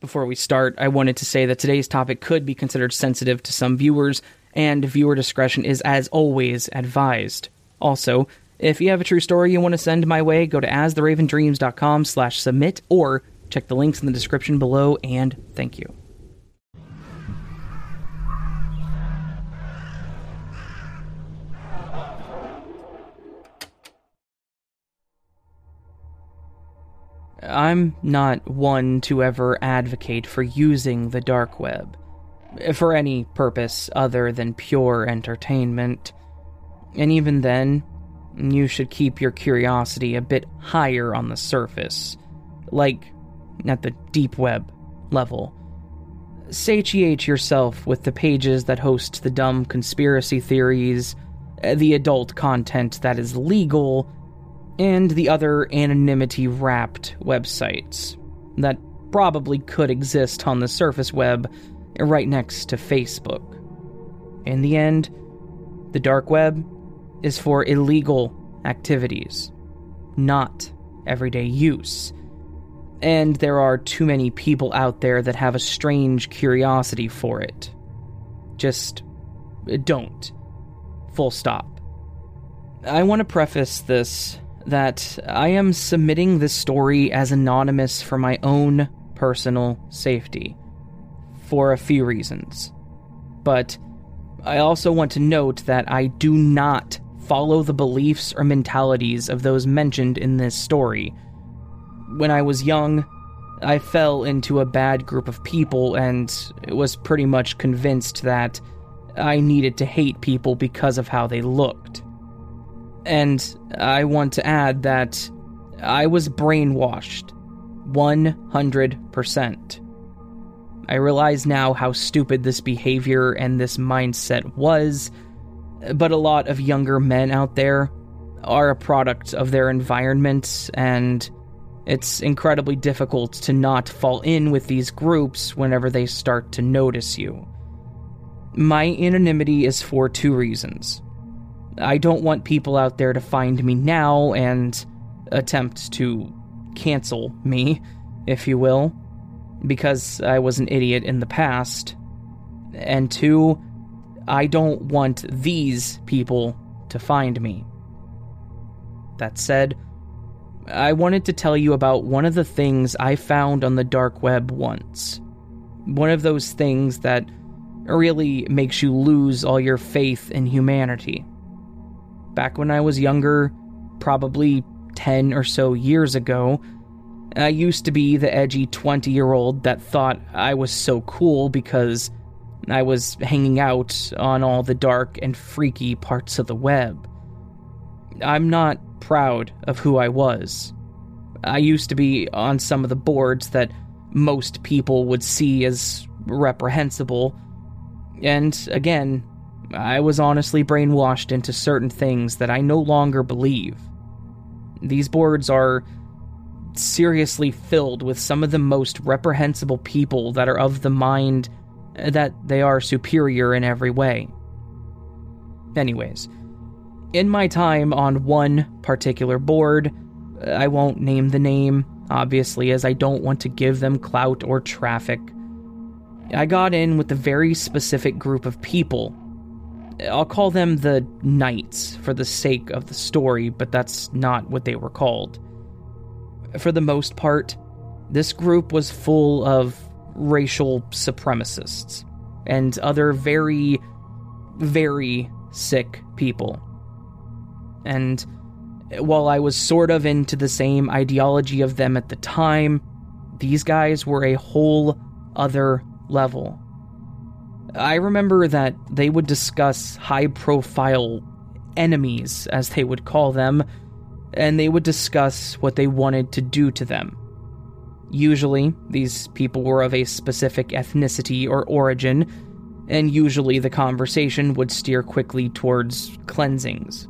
Before we start, I wanted to say that today's topic could be considered sensitive to some viewers, and viewer discretion is, as always, advised. Also, if you have a true story you want to send my way, go to astheravendreams.com slash submit or check the links in the description below, and thank you. I'm not one to ever advocate for using the dark web eh, for any purpose other than pure entertainment. And even then, you should keep your curiosity a bit higher on the surface, like at the deep web level. Satiate yourself with the pages that host the dumb conspiracy theories, eh, the adult content that is legal, and the other anonymity wrapped websites that probably could exist on the surface web right next to Facebook. In the end, the dark web is for illegal activities, not everyday use. And there are too many people out there that have a strange curiosity for it. Just don't. Full stop. I want to preface this that I am submitting this story as anonymous for my own personal safety, for a few reasons. But I also want to note that I do not follow the beliefs or mentalities of those mentioned in this story. When I was young, I fell into a bad group of people and was pretty much convinced that I needed to hate people because of how they looked. And I want to add that I was brainwashed 100%. I realize now how stupid this behavior and this mindset was, but a lot of younger men out there are a product of their environment, and it's incredibly difficult to not fall in with these groups whenever they start to notice you. My anonymity is for two reasons. I don't want people out there to find me now and attempt to cancel me, if you will, because I was an idiot in the past. And two, I don't want these people to find me. That said, I wanted to tell you about one of the things I found on the dark web once. One of those things that really makes you lose all your faith in humanity back when I was younger, probably 10 or so years ago, I used to be the edgy 20 year old that thought I was so cool because I was hanging out on all the dark and freaky parts of the web. I'm not proud of who I was. I used to be on some of the boards that most people would see as reprehensible. And again, I was honestly brainwashed into certain things that I no longer believe. These boards are seriously filled with some of the most reprehensible people that are of the mind that they are superior in every way. Anyways, in my time on one particular board, I won't name the name, obviously, as I don't want to give them clout or traffic. I got in with a very specific group of people I'll call them the Knights for the sake of the story, but that's not what they were called. For the most part, this group was full of racial supremacists and other very, very sick people. And while I was sort of into the same ideology of them at the time, these guys were a whole other level. I remember that they would discuss high profile enemies, as they would call them, and they would discuss what they wanted to do to them. Usually, these people were of a specific ethnicity or origin, and usually the conversation would steer quickly towards cleansings.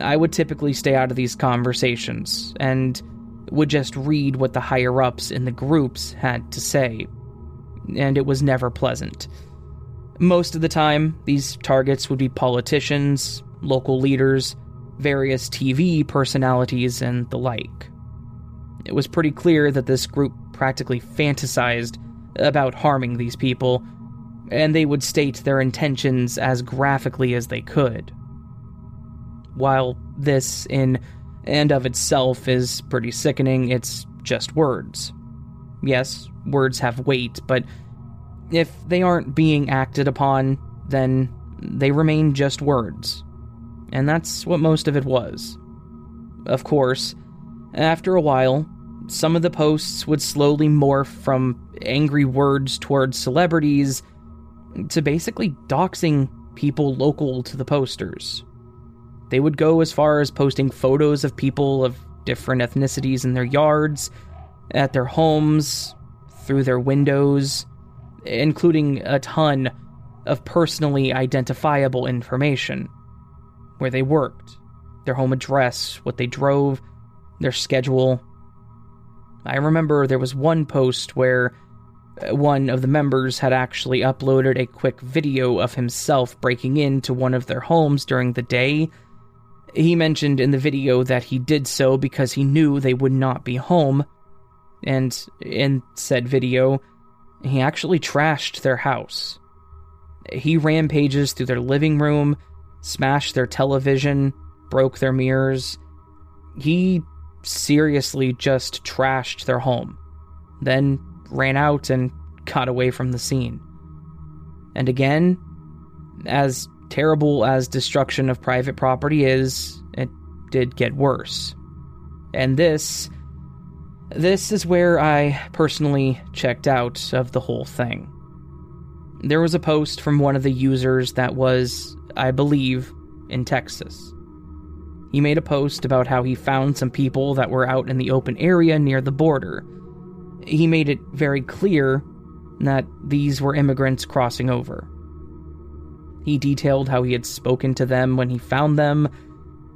I would typically stay out of these conversations and would just read what the higher ups in the groups had to say, and it was never pleasant. Most of the time, these targets would be politicians, local leaders, various TV personalities, and the like. It was pretty clear that this group practically fantasized about harming these people, and they would state their intentions as graphically as they could. While this, in and of itself, is pretty sickening, it's just words. Yes, words have weight, but if they aren't being acted upon, then they remain just words. And that's what most of it was. Of course, after a while, some of the posts would slowly morph from angry words towards celebrities to basically doxing people local to the posters. They would go as far as posting photos of people of different ethnicities in their yards, at their homes, through their windows, including a ton of personally identifiable information where they worked, their home address, what they drove, their schedule. I remember there was one post where uh, one of the members had actually uploaded a quick video of himself breaking into one of their homes during the day. He mentioned in the video that he did so because he knew they would not be home, and in said video, he actually trashed their house. He rampages through their living room, smashed their television, broke their mirrors. He seriously just trashed their home, then ran out and got away from the scene. And again, as terrible as destruction of private property is, it did get worse. And this. This is where I personally checked out of the whole thing. There was a post from one of the users that was, I believe, in Texas. He made a post about how he found some people that were out in the open area near the border. He made it very clear that these were immigrants crossing over. He detailed how he had spoken to them when he found them,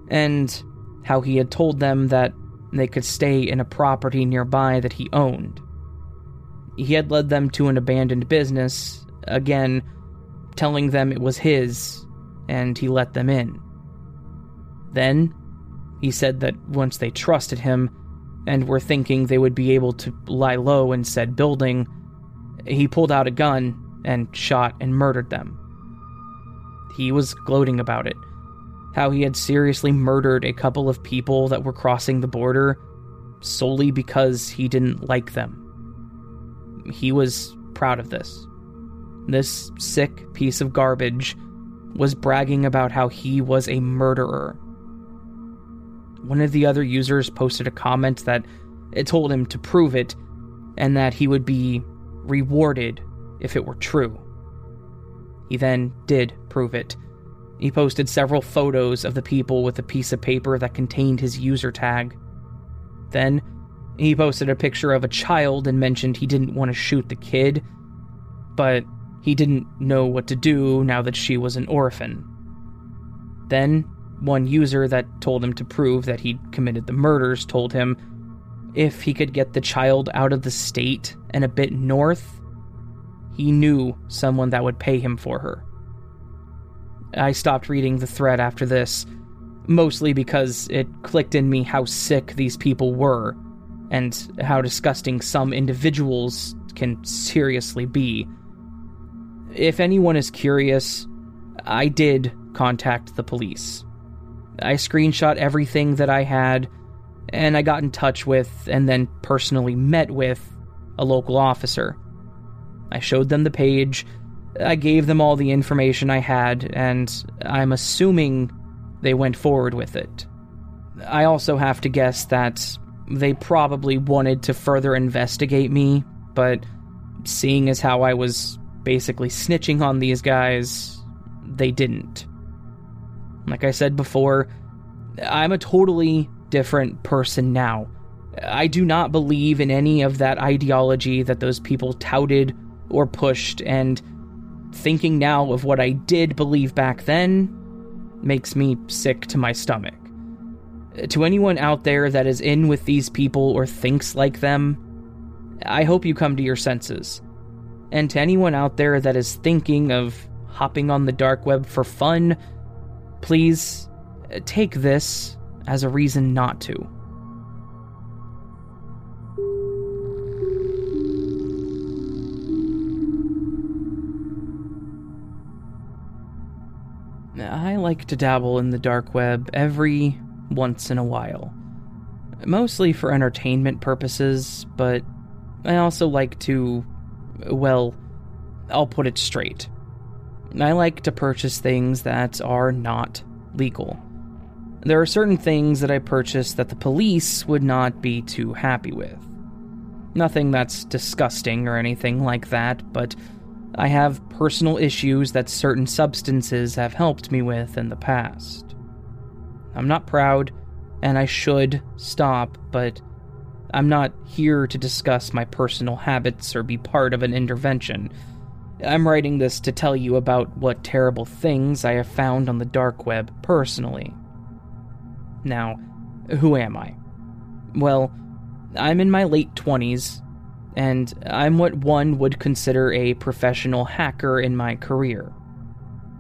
and how he had told them that they could stay in a property nearby that he owned. He had led them to an abandoned business, again, telling them it was his, and he let them in. Then, he said that once they trusted him and were thinking they would be able to lie low in said building, he pulled out a gun and shot and murdered them. He was gloating about it. How he had seriously murdered a couple of people that were crossing the border solely because he didn't like them. He was proud of this. This sick piece of garbage was bragging about how he was a murderer one of the other users posted a comment that it told him to prove it and that he would be rewarded if it were true. He then did prove it. He posted several photos of the people with a piece of paper that contained his user tag. Then, he posted a picture of a child and mentioned he didn't want to shoot the kid, but he didn't know what to do now that she was an orphan. Then, one user that told him to prove that he'd committed the murders told him if he could get the child out of the state and a bit north, he knew someone that would pay him for her. I stopped reading the thread after this, mostly because it clicked in me how sick these people were and how disgusting some individuals can seriously be. If anyone is curious, I did contact the police. I screenshot everything that I had, and I got in touch with and then personally met with a local officer. I showed them the page, I gave them all the information I had, and I'm assuming they went forward with it. I also have to guess that they probably wanted to further investigate me, but seeing as how I was basically snitching on these guys, they didn't. Like I said before, I'm a totally different person now. I do not believe in any of that ideology that those people touted or pushed, and thinking now of what I did believe back then makes me sick to my stomach. To anyone out there that is in with these people or thinks like them, I hope you come to your senses. And to anyone out there that is thinking of hopping on the dark web for fun Please take this as a reason not to. I like to dabble in the dark web every once in a while. Mostly for entertainment purposes, but I also like to, well, I'll put it straight. I like to purchase things that are not legal. There are certain things that I purchase that the police would not be too happy with. Nothing that's disgusting or anything like that, but I have personal issues that certain substances have helped me with in the past. I'm not proud, and I should stop, but I'm not here to discuss my personal habits or be part of an intervention. I'm writing this to tell you about what terrible things I have found on the dark web personally. Now, who am I? Well, I'm in my late 20s, and I'm what one would consider a professional hacker in my career.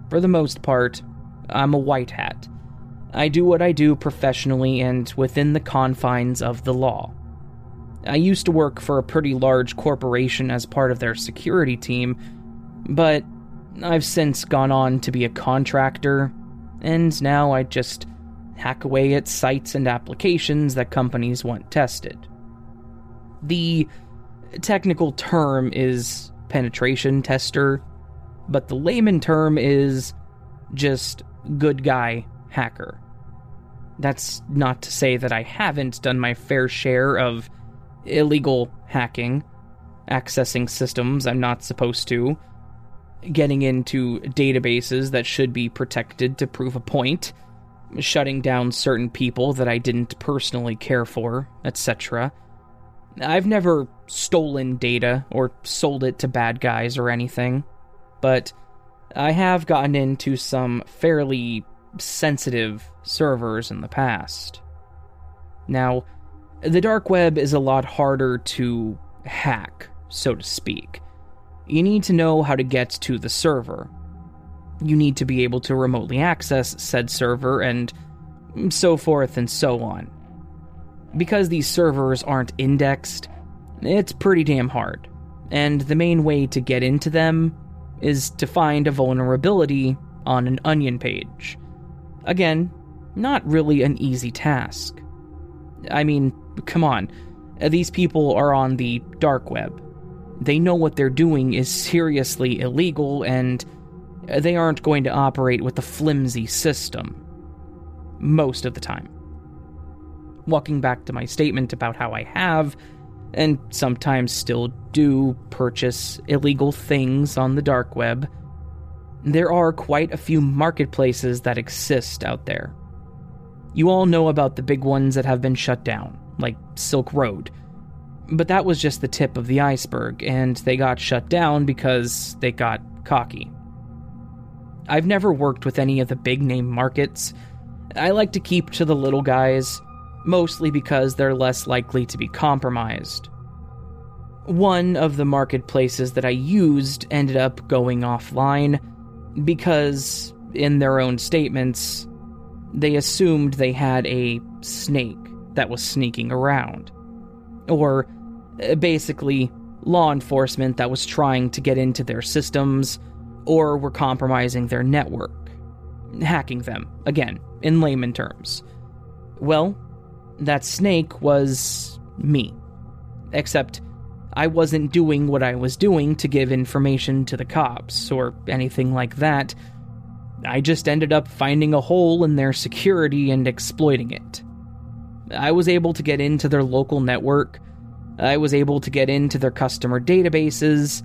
For the most part, I'm a white hat. I do what I do professionally and within the confines of the law. I used to work for a pretty large corporation as part of their security team, but I've since gone on to be a contractor, and now I just hack away at sites and applications that companies want tested. The technical term is penetration tester, but the layman term is just good guy hacker. That's not to say that I haven't done my fair share of illegal hacking, accessing systems I'm not supposed to, getting into databases that should be protected to prove a point, shutting down certain people that I didn't personally care for, etc. I've never stolen data or sold it to bad guys or anything, but I have gotten into some fairly sensitive servers in the past. Now, the dark web is a lot harder to hack, so to speak. You need to know how to get to the server, you need to be able to remotely access said server and so forth and so on. Because these servers aren't indexed, it's pretty damn hard, and the main way to get into them is to find a vulnerability on an onion page. Again, not really an easy task. I mean, come on, these people are on the dark web. They know what they're doing is seriously illegal and they aren't going to operate with a flimsy system. Most of the time. Walking back to my statement about how I have, and sometimes still do, purchase illegal things on the dark web, there are quite a few marketplaces that exist out there. You all know about the big ones that have been shut down, like Silk Road. But that was just the tip of the iceberg, and they got shut down because they got cocky. I've never worked with any of the big name markets. I like to keep to the little guys, mostly because they're less likely to be compromised. One of the marketplaces that I used ended up going offline because, in their own statements, they assumed they had a snake that was sneaking around. Or, basically, law enforcement that was trying to get into their systems or were compromising their network. Hacking them, again, in layman terms. Well, that snake was me. Except I wasn't doing what I was doing to give information to the cops or anything like that. I just ended up finding a hole in their security and exploiting it. I was able to get into their local network. I was able to get into their customer databases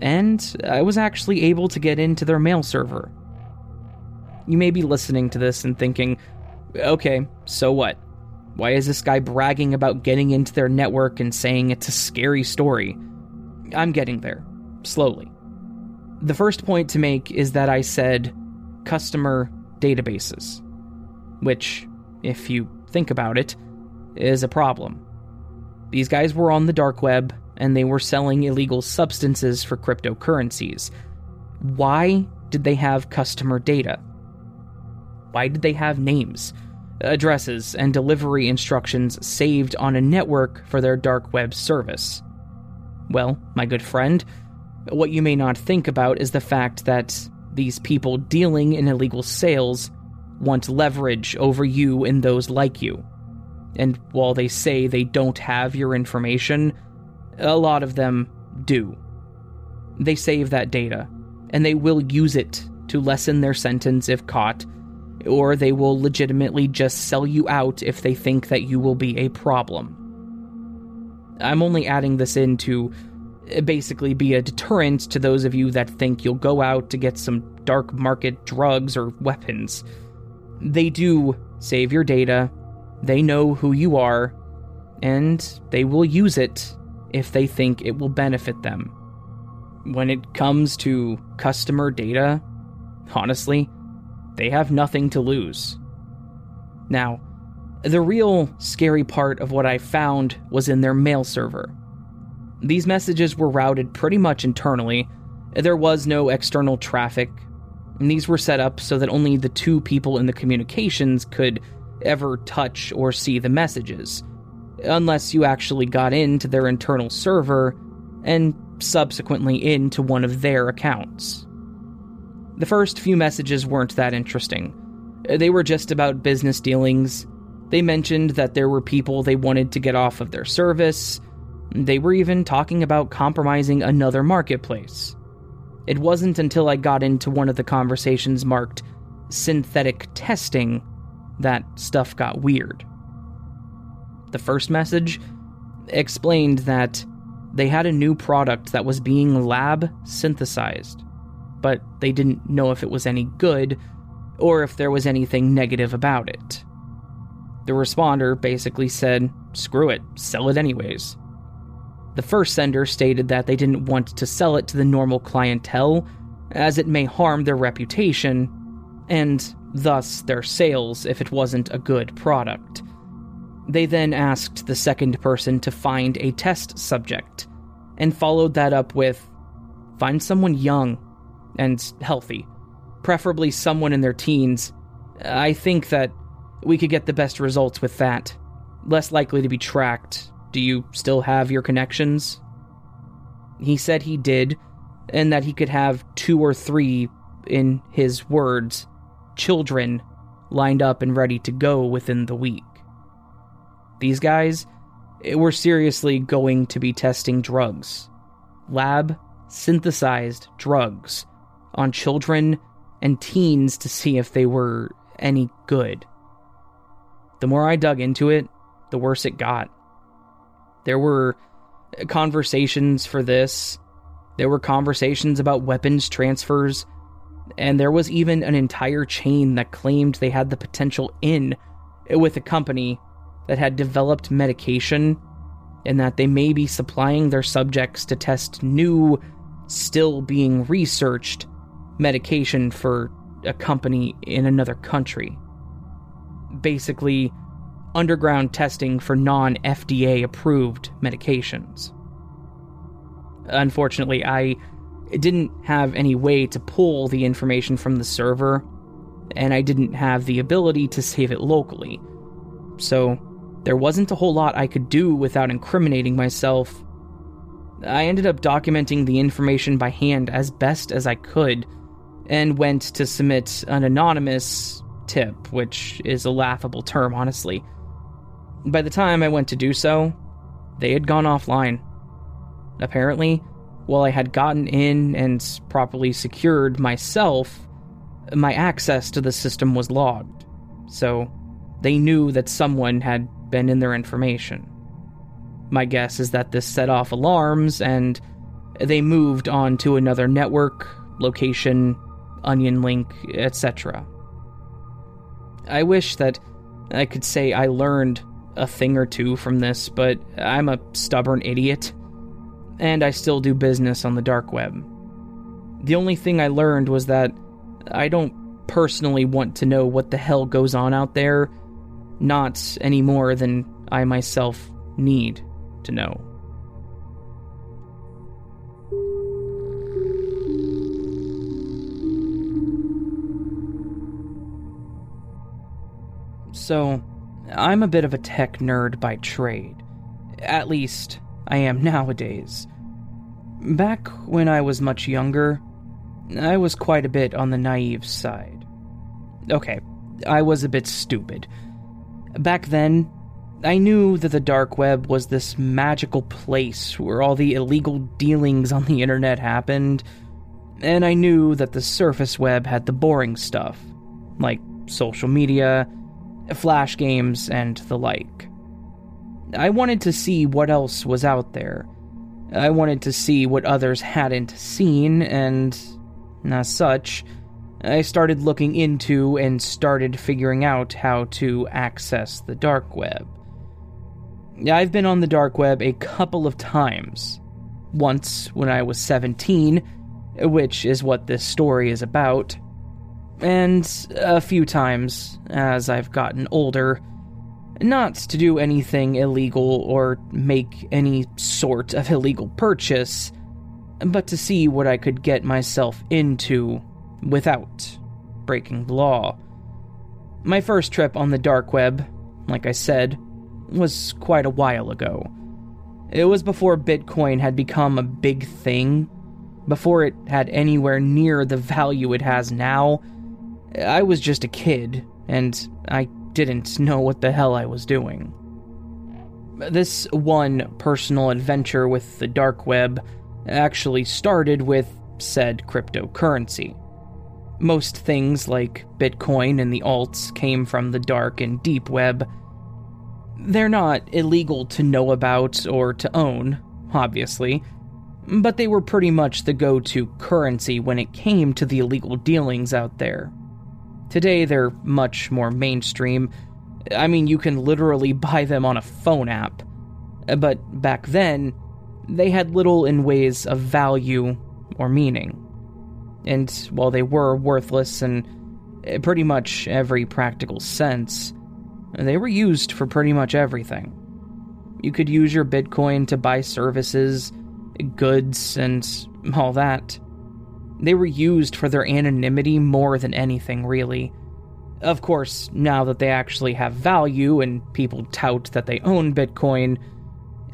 and I was actually able to get into their mail server. You may be listening to this and thinking, okay, so what? Why is this guy bragging about getting into their network and saying it's a scary story? I'm getting there, slowly. The first point to make is that I said customer databases, which, if you think about it, is a problem. These guys were on the dark web and they were selling illegal substances for cryptocurrencies. Why did they have customer data? Why did they have names, addresses, and delivery instructions saved on a network for their dark web service? Well, my good friend, what you may not think about is the fact that these people dealing in illegal sales want leverage over you and those like you. And while they say they don't have your information, a lot of them do. They save that data, and they will use it to lessen their sentence if caught, or they will legitimately just sell you out if they think that you will be a problem. I'm only adding this in to uh, basically be a deterrent to those of you that think you'll go out to get some dark market drugs or weapons. They do save your data, they know who you are, and they will use it if they think it will benefit them. When it comes to customer data, honestly, they have nothing to lose. Now, the real scary part of what I found was in their mail server. These messages were routed pretty much internally. There was no external traffic. And these were set up so that only the two people in the communications could ever touch or see the messages, unless you actually got into their internal server and subsequently into one of their accounts. The first few messages weren't that interesting. Uh, they were just about business dealings. They mentioned that there were people they wanted to get off of their service, they were even talking about compromising another marketplace. It wasn't until I got into one of the conversations marked synthetic testing that stuff got weird. The first message explained that they had a new product that was being lab synthesized, but they didn't know if it was any good or if there was anything negative about it. The responder basically said, screw it, sell it anyways. The first sender stated that they didn't want to sell it to the normal clientele, as it may harm their reputation, and thus their sales if it wasn't a good product. They then asked the second person to find a test subject, and followed that up with find someone young and healthy, preferably someone in their teens. I think that we could get the best results with that. Less likely to be tracked, do you still have your connections? He said he did, and that he could have two or three, in his words, children lined up and ready to go within the week. These guys eh, were seriously going to be testing drugs. Lab synthesized drugs on children and teens to see if they were any good. The more I dug into it, the worse it got. There were conversations for this. There were conversations about weapons transfers. And there was even an entire chain that claimed they had the potential in with a company that had developed medication and that they may be supplying their subjects to test new, still being researched medication for a company in another country. Basically, underground testing for non FDA approved medications. Unfortunately, I didn't have any way to pull the information from the server, and I didn't have the ability to save it locally. So, there wasn't a whole lot I could do without incriminating myself. I ended up documenting the information by hand as best as I could, and went to submit an anonymous tip, which is a laughable term, honestly by the time I went to do so, they had gone offline. Apparently, while I had gotten in and properly secured myself, my access to the system was logged, so they knew that someone had been in their information. My guess is that this set off alarms and they moved on to another network, location, onion link, etc. I wish that I could say I learned a thing or two from this, but I'm a stubborn idiot, and I still do business on the dark web. The only thing I learned was that I don't personally want to know what the hell goes on out there, not any more than I myself need to know. So, I'm a bit of a tech nerd by trade. At least, I am nowadays. Back when I was much younger, I was quite a bit on the naive side. Okay, I was a bit stupid. Back then, I knew that the dark web was this magical place where all the illegal dealings on the internet happened, and I knew that the surface web had the boring stuff, like social media, flash games, and the like. I wanted to see what else was out there. I wanted to see what others hadn't seen, and as such, I started looking into and started figuring out how to access the dark web. I've been on the dark web a couple of times. Once when I was 17, which is what this story is about, and a few times as I've gotten older. Not to do anything illegal or make any sort of illegal purchase, but to see what I could get myself into without breaking the law. My first trip on the dark web, like I said, was quite a while ago. It was before Bitcoin had become a big thing, before it had anywhere near the value it has now. I was just a kid, and I didn't know what the hell I was doing. This one personal adventure with the dark web actually started with said cryptocurrency. Most things like Bitcoin and the alts came from the dark and deep web. They're not illegal to know about or to own, obviously, but they were pretty much the go to currency when it came to the illegal dealings out there. Today, they're much more mainstream. I mean, you can literally buy them on a phone app. Uh, but back then, they had little in ways of value or meaning and while they were worthless in eh, pretty much every practical sense, they were used for pretty much everything. You could use your Bitcoin to buy services, goods, and all that. They were used for their anonymity more than anything, really. Of course, now that they actually have value and people tout that they own Bitcoin,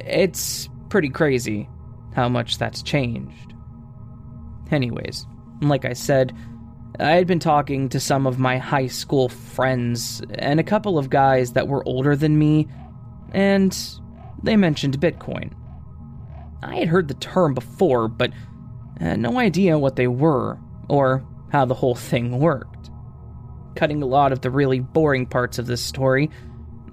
it's pretty crazy how much that's changed. Anyways, like I said, I had been talking to some of my high school friends and a couple of guys that were older than me, and they mentioned Bitcoin. I had heard the term before, but had no idea what they were or how the whole thing worked. Cutting a lot of the really boring parts of this story,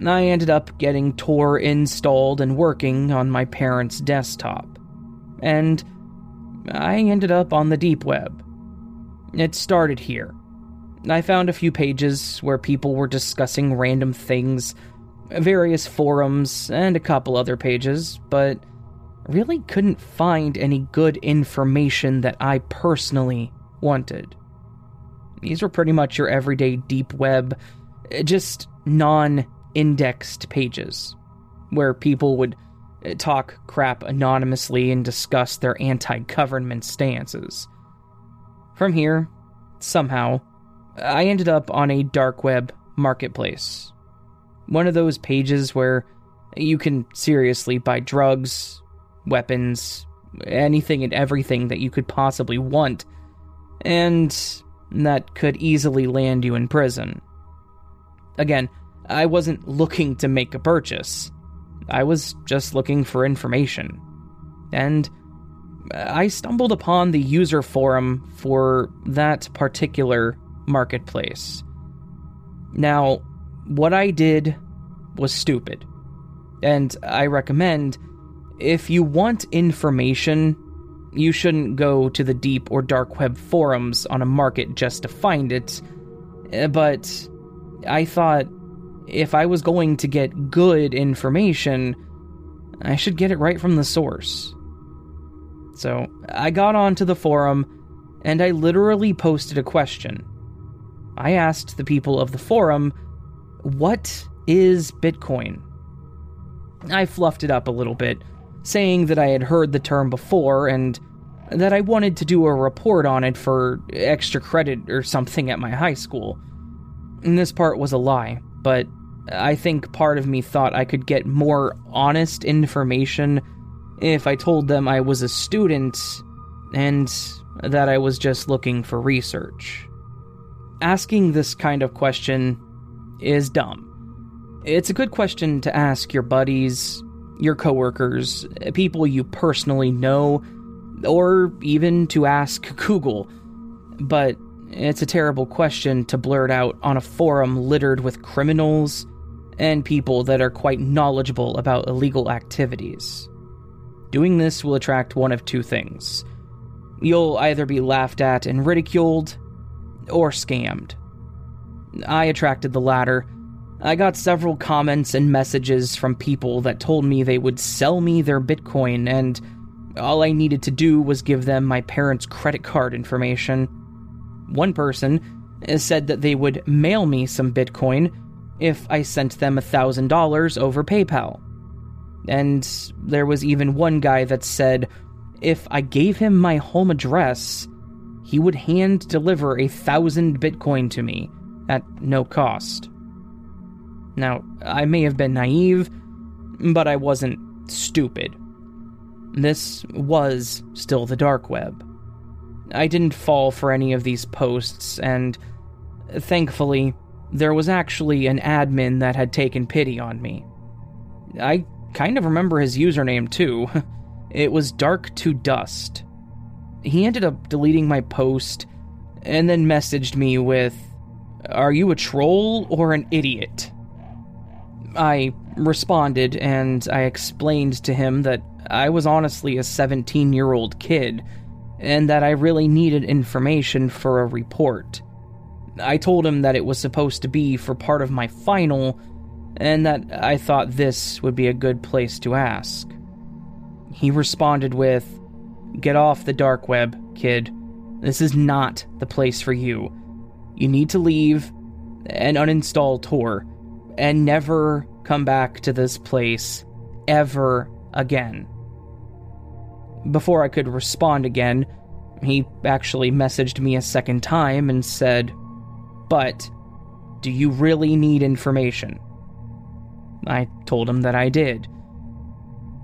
I ended up getting Tor installed and working on my parents' desktop. And I ended up on the deep web. It started here. I found a few pages where people were discussing random things, various forums, and a couple other pages, but really couldn't find any good information that I personally wanted. These were pretty much your everyday deep web, just non indexed pages, where people would eh, talk crap anonymously and discuss their anti government stances. From here, somehow, I ended up on a dark web marketplace. One of those pages where you can seriously buy drugs, weapons, anything and everything that you could possibly want, and that could easily land you in prison. Again, I wasn't looking to make a purchase. I was just looking for information. And I stumbled upon the user forum for that particular marketplace. Now, what I did was stupid. And I recommend if you want information, you shouldn't go to the deep or dark web forums on a market just to find it. Eh, but I thought if I was going to get good information, I should get it right from the source. So I got onto the forum and I literally posted a question. I asked the people of the forum, What is Bitcoin? I fluffed it up a little bit, saying that I had heard the term before and that I wanted to do a report on it for extra credit or something at my high school. And this part was a lie, but I think part of me thought I could get more honest information if I told them I was a student and that I was just looking for research. Asking this kind of question is dumb. It's a good question to ask your buddies, your coworkers, people you personally know, or even to ask Google. But it's a terrible question to blurt out on a forum littered with criminals and people that are quite knowledgeable about illegal activities. Doing this will attract one of two things. You'll either be laughed at and ridiculed, or scammed. I attracted the latter. I got several comments and messages from people that told me they would sell me their Bitcoin, and all I needed to do was give them my parents' credit card information. One person said that they would mail me some Bitcoin if I sent them $1,000 over PayPal. And there was even one guy that said if I gave him my home address, he would hand deliver a thousand Bitcoin to me at no cost. Now, I may have been naive, but I wasn't stupid. This was still the dark web. I didn't fall for any of these posts, and thankfully, there was actually an admin that had taken pity on me. I kind of remember his username too. It was Dark to Dust. He ended up deleting my post and then messaged me with, Are you a troll or an idiot? I responded and I explained to him that I was honestly a 17 year old kid and that I really needed information for a report. I told him that it was supposed to be for part of my final, and that I thought this would be a good place to ask. He responded with, Get off the dark web, kid. This is not the place for you. You need to leave and uninstall Tor and never come back to this place ever again. Before I could respond again, he actually messaged me a second time and said, but, do you really need information? I told him that I did.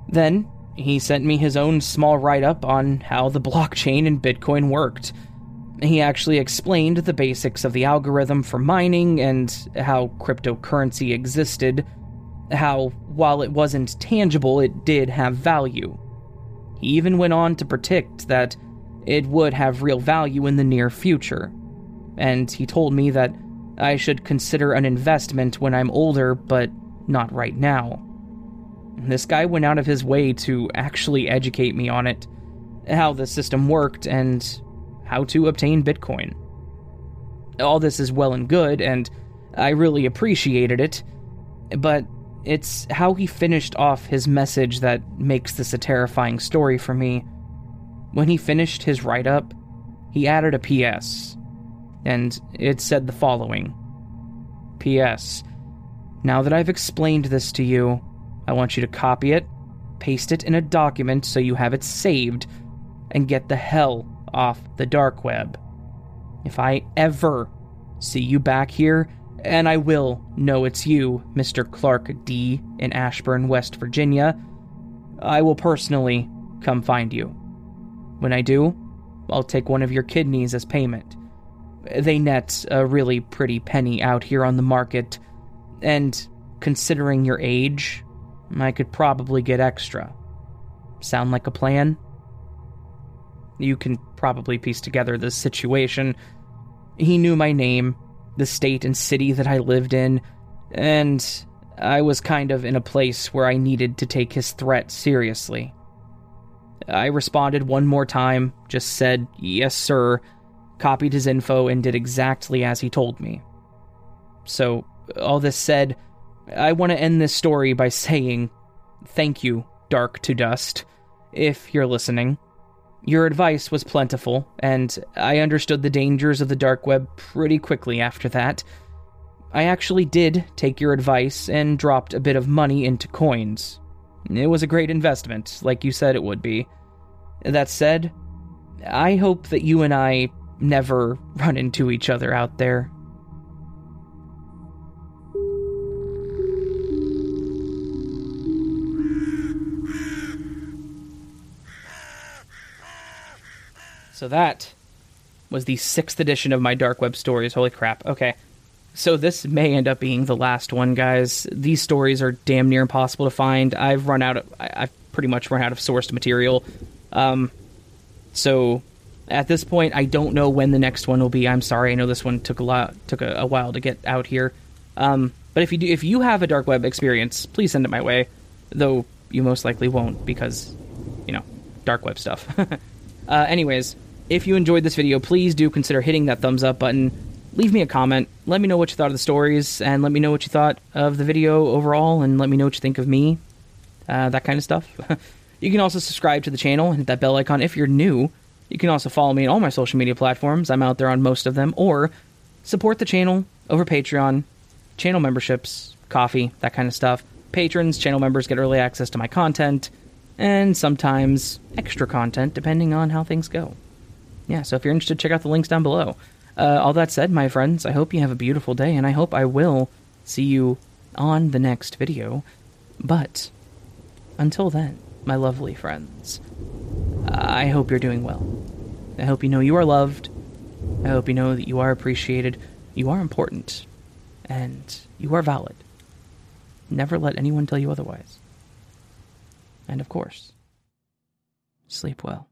Then, he sent me his own small write up on how the blockchain and Bitcoin worked. He actually explained the basics of the algorithm for mining and how cryptocurrency existed, how, while it wasn't tangible, it did have value. He even went on to predict that it would have real value in the near future and he told me that I should consider an investment when I'm older, but not right now. This guy went out of his way to actually educate me on it, how the system worked, and how to obtain Bitcoin. All this is well and good, and I really appreciated it, but it's how he finished off his message that makes this a terrifying story for me. When he finished his write up, he added a PS and it said the following P.S. Now that I've explained this to you, I want you to copy it, paste it in a document so you have it saved, and get the hell off the dark web. If I ever see you back here, and I will know it's you, Mr. Clark D. in Ashburn, West Virginia, I will personally come find you. When I do, I'll take one of your kidneys as payment they net a really pretty penny out here on the market, and considering your age, I could probably get extra. Sound like a plan? You can probably piece together the situation. He knew my name, the state and city that I lived in, and I was kind of in a place where I needed to take his threat seriously. I responded one more time, just said, Yes, sir, copied his info, and did exactly as he told me. So, all this said, I want to end this story by saying thank you, Dark to Dust, if you're listening. Your advice was plentiful, and I understood the dangers of the dark web pretty quickly after that. I actually did take your advice and dropped a bit of money into coins. It was a great investment, like you said it would be. That said, I hope that you and I never run into each other out there. So that was the sixth edition of my dark web stories. Holy crap. Okay. So this may end up being the last one, guys. These stories are damn near impossible to find. I've run out of I've pretty much run out of sourced material. Um, so at this point, I don't know when the next one will be. I'm sorry. I know this one took a lot took a, a while to get out here. Um, but if you do, if you have a dark web experience, please send it my way. Though you most likely won't because, you know, dark web stuff. uh, anyways, if you enjoyed this video, please do consider hitting that thumbs up button leave me a comment. Let me know what you thought of the stories, and let me know what you thought of the video overall, and let me know what you think of me. Uh, that kind of stuff. you can also subscribe to the channel and hit that bell icon if you're new. You can also follow me on all my social media platforms. I'm out there on most of them. Or support the channel over Patreon, channel memberships, Ko-fi, that kind of stuff. Patrons, channel members get early access to my content, and sometimes extra content depending on how things go. Yeah, so if you're interested, check out the links down below. Uh, all that said, my friends, I hope you have a beautiful day, and I hope I will see you on the next video. But until then, my lovely friends, I hope you're doing well. I hope you know you are loved. I hope you know that you are appreciated, you are important, and you are valid. Never let anyone tell you otherwise. And of course, sleep well.